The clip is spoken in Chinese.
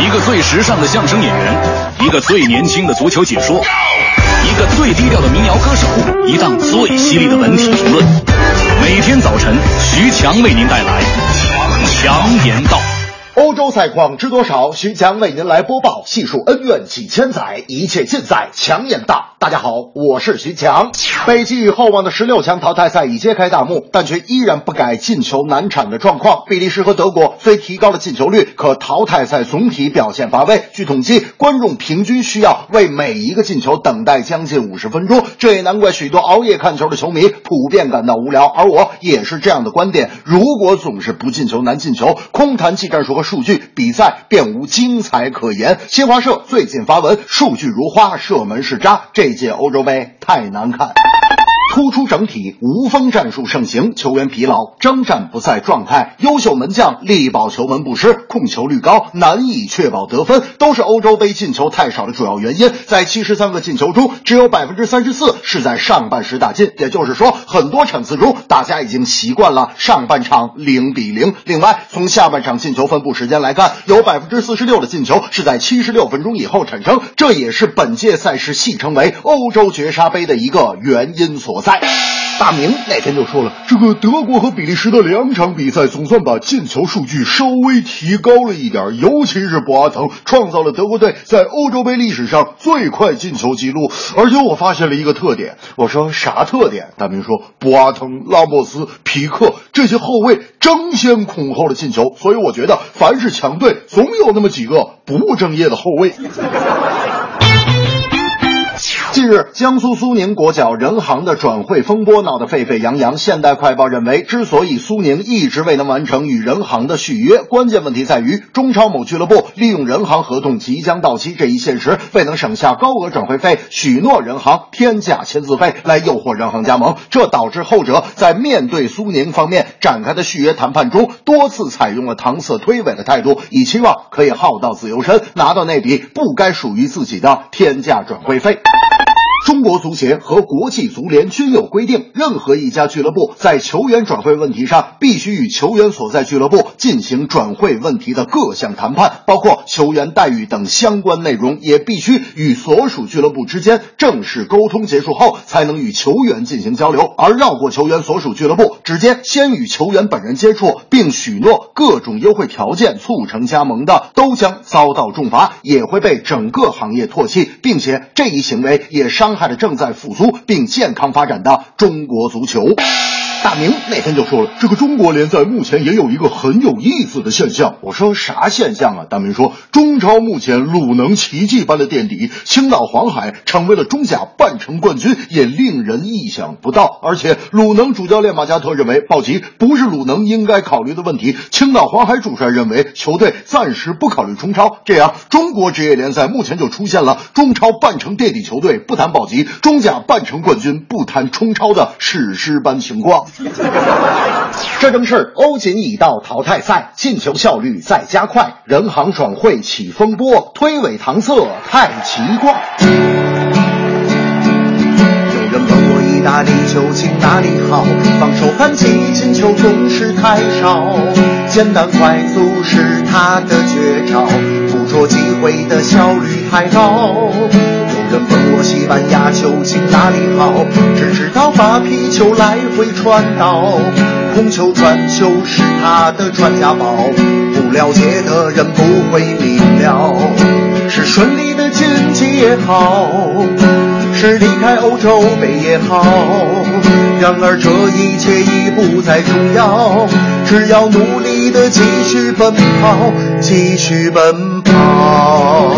一个最时尚的相声演员，一个最年轻的足球解说，一个最低调的民谣歌手，一档最犀利的文体评论。每天早晨，徐强为您带来强言道。欧洲赛况知多少？徐强为您来播报，细数恩怨几千载，一切尽在强言道。大家好，我是徐强。被寄予厚望的十六强淘汰赛已揭开大幕，但却依然不改进球难产的状况。比利时和德国虽提高了进球率，可淘汰赛总体表现乏味。据统计，观众平均需要为每一个进球等待将近五十分钟，这也难怪许多熬夜看球的球迷普遍感到无聊。而我也是这样的观点：如果总是不进球难进球，空谈技战术和数据，比赛便无精彩可言。新华社最近发文：数据如花，射门是渣。这届欧洲杯太难看。突出整体，无锋战术盛行，球员疲劳，征战不在状态。优秀门将力保球门不失，控球率高，难以确保得分，都是欧洲杯进球太少的主要原因。在七十三个进球中，只有百分之三十四是在上半时打进，也就是说，很多场次中，大家已经习惯了上半场零比零。另外，从下半场进球分布时间来看，有百分之四十六的进球是在七十六分钟以后产生，这也是本届赛事戏称为欧洲绝杀杯的一个原因所在。大明那天就说了，这个德国和比利时的两场比赛总算把进球数据稍微提高了一点，尤其是博阿滕创造了德国队在欧洲杯历史上最快进球记录。而且我发现了一个特点，我说啥特点？大明说博阿滕、拉莫斯、皮克这些后卫争先恐后的进球，所以我觉得凡是强队总有那么几个不务正业的后卫。近日，江苏苏宁国脚任航的转会风波闹得沸沸扬扬。现代快报认为，之所以苏宁一直未能完成与任航的续约，关键问题在于中超某俱乐部利用任航合同即将到期这一现实，未能省下高额转会费，许诺任航天价签字费来诱惑任航加盟，这导致后者在面对苏宁方面展开的续约谈判中，多次采用了搪塞推诿的态度，以期望可以耗到自由身，拿到那笔不该属于自己的天价转会费。中国足协和国际足联均有规定，任何一家俱乐部在球员转会问题上，必须与球员所在俱乐部进行转会问题的各项谈判，包括球员待遇等相关内容，也必须与所属俱乐部之间正式沟通结束后，才能与球员进行交流。而绕过球员所属俱乐部，直接先与球员本人接触，并许诺各种优惠条件促成加盟的，都将遭到重罚，也会被整个行业唾弃，并且这一行为也伤。伤害了正在复苏并健康发展的中国足球。大明那天就说了，这个中国联赛目前也有一个很有意思的现象。我说啥现象啊？大明说，中超目前鲁能奇迹般的垫底，青岛黄海成为了中甲半程冠军，也令人意想不到。而且鲁能主教练马加特认为，保级不是鲁能应该考虑的问题。青岛黄海主帅认为，球队暂时不考虑冲超。这样，中国职业联赛目前就出现了中超半程垫底球队不谈保级，中甲半程冠军不谈冲超的史诗般情况。这正是欧锦已到淘汰赛，进球效率在加快，人行转会起风波，推诿搪塞太奇怪。有人问我意大利究竟哪里好？防守反击进球总是太少，简单快速是他的绝招，捕捉机会的效率太高。西班牙究竟哪里好？只知道把皮球来回传导，控球传球是他的传家宝。不了解的人不会明了，是顺利的晋级也好，是离开欧洲杯也好。然而这一切已不再重要，只要努力的继续奔跑，继续奔跑。